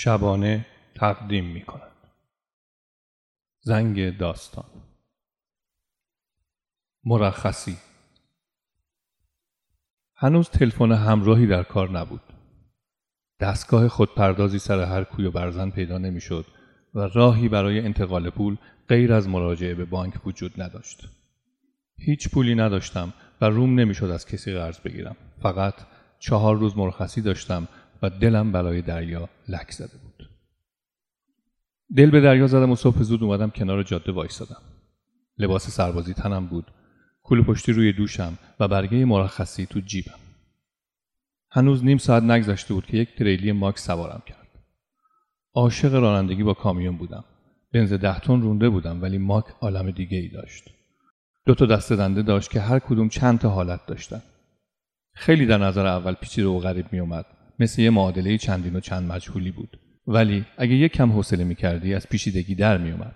شبانه تقدیم می کند. زنگ داستان مرخصی هنوز تلفن همراهی در کار نبود. دستگاه خودپردازی سر هر کوی و برزن پیدا نمی‌شد و راهی برای انتقال پول غیر از مراجعه به بانک وجود نداشت. هیچ پولی نداشتم و روم نمی‌شد از کسی قرض بگیرم. فقط چهار روز مرخصی داشتم و دلم برای دریا لک زده بود. دل به دریا زدم و صبح زود اومدم کنار جاده وایسادم. لباس سربازی تنم بود. کل پشتی روی دوشم و برگه مرخصی تو جیبم. هنوز نیم ساعت نگذشته بود که یک تریلی ماکس سوارم کرد. عاشق رانندگی با کامیون بودم. بنز ده تن رونده بودم ولی ماک عالم دیگه ای داشت. دو تا دسته دنده داشت که هر کدوم چند تا حالت داشتن. خیلی در نظر اول پیچیده و غریب می اومد. مثل یه معادله چندین و چند مجهولی بود. ولی اگه یک کم حوصله می کردی از پیچیدگی در می اومد.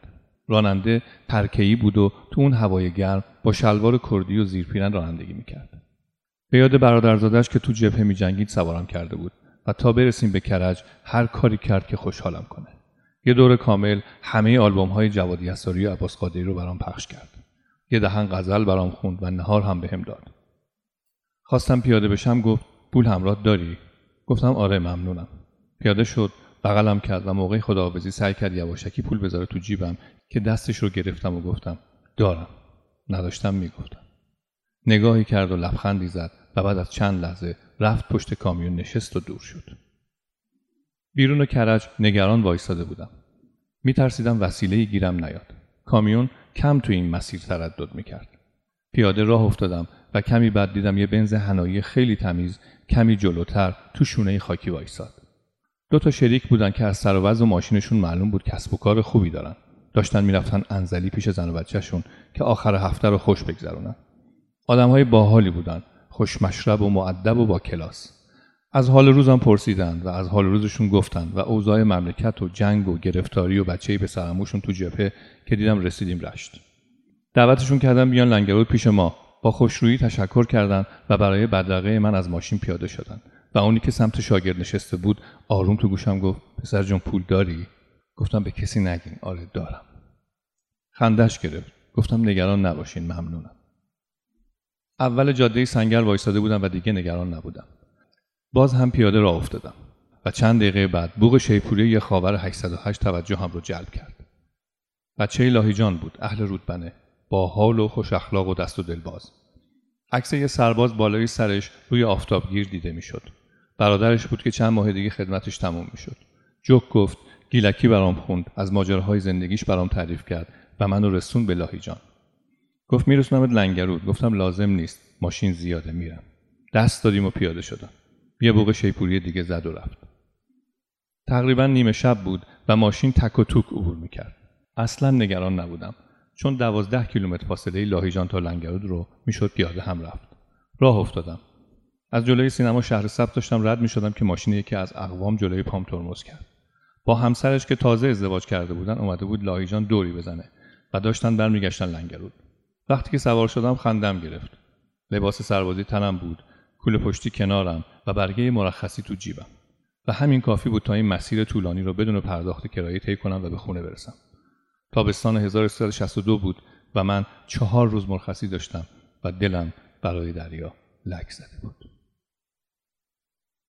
راننده ترکهی بود و تو اون هوای گرم با شلوار کردی و زیرپیرن رانندگی می‌کرد. به یاد برادرزادش که تو جبهه می جنگید سوارم کرده بود و تا برسیم به کرج هر کاری کرد که خوشحالم کنه. یه دور کامل همه آلبوم های جوادی اساری و عباس قادری رو برام پخش کرد. یه دهن غزل برام خوند و نهار هم بهم داد. خواستم پیاده بشم گفت پول همراه داری؟ گفتم آره ممنونم. پیاده شد بغلم کرد و موقع خداحافظی سعی کرد یواشکی پول بذاره تو جیبم که دستش رو گرفتم و گفتم دارم. نداشتم می‌گفتم. نگاهی کرد و لبخندی زد و بعد از چند لحظه رفت پشت کامیون نشست و دور شد. بیرون کرج نگران وایستاده بودم. میترسیدم وسیله گیرم نیاد. کامیون کم تو این مسیر تردد می‌کرد. پیاده راه افتادم و کمی بعد دیدم یه بنز هنایی خیلی تمیز کمی جلوتر تو شونه خاکی وایساد. دو تا شریک بودن که از سر و ماشینشون معلوم بود کسب و کار خوبی دارن. داشتن می‌رفتن انزلی پیش زن و بچهشون که آخر هفته رو خوش بگذرونن. آدمهای باحالی بودن، خوشمشرب و معدب و با کلاس. از حال روزم پرسیدند و از حال روزشون گفتند و اوضاع مملکت و جنگ و گرفتاری و بچه‌ای به سرموشون تو جبهه که دیدم رسیدیم رشت. دعوتشون کردم بیان لنگرود پیش ما با خوشرویی تشکر کردند و برای بدرقه من از ماشین پیاده شدند و اونی که سمت شاگرد نشسته بود آروم تو گوشم گفت پسر جون پول داری؟ گفتم به کسی نگین آره دارم. خندش گرفت. گفتم نگران نباشین ممنونم. اول جاده سنگر وایستاده بودم و دیگه نگران نبودم. باز هم پیاده راه افتادم و چند دقیقه بعد بوغ شیپوری یه خاور 808 توجه هم رو جلب کرد. بچه لاهیجان بود اهل رودبنه. با حال و خوش اخلاق و دست و دلباز. عکس یه سرباز بالای سرش روی آفتابگیر دیده می‌شد. برادرش بود که چند ماه دیگه خدمتش تموم می‌شد. جوک گفت گیلکی برام خوند از ماجراهای زندگیش برام تعریف کرد و منو رسون به لاهیجان گفت میرسونمت لنگرود. گفتم لازم نیست ماشین زیاده میرم. دست دادیم و پیاده شدم. یه بوق شیپوری دیگه زد و رفت. تقریبا نیمه شب بود و ماشین تک و توک عبور می‌کرد. اصلا نگران نبودم. چون دوازده کیلومتر فاصله لاهیجان تا لنگرود رو می‌شد پیاده هم رفت. راه افتادم. از جلوی سینما شهر سبت داشتم رد می‌شدم که ماشین یکی از اقوام جلوی پام ترمز کرد. با همسرش که تازه ازدواج کرده بودن اومده بود لاهیجان دوری بزنه و داشتن برمیگشتن لنگرود. وقتی که سوار شدم خندم گرفت. لباس سربازی تنم بود کوله پشتی کنارم و برگه مرخصی تو جیبم. و همین کافی بود تا این مسیر طولانی رو بدون پرداخت کرایه طی کنم و به خونه برسم. تابستان 1362 بود و من چهار روز مرخصی داشتم و دلم برای دریا لک زده بود.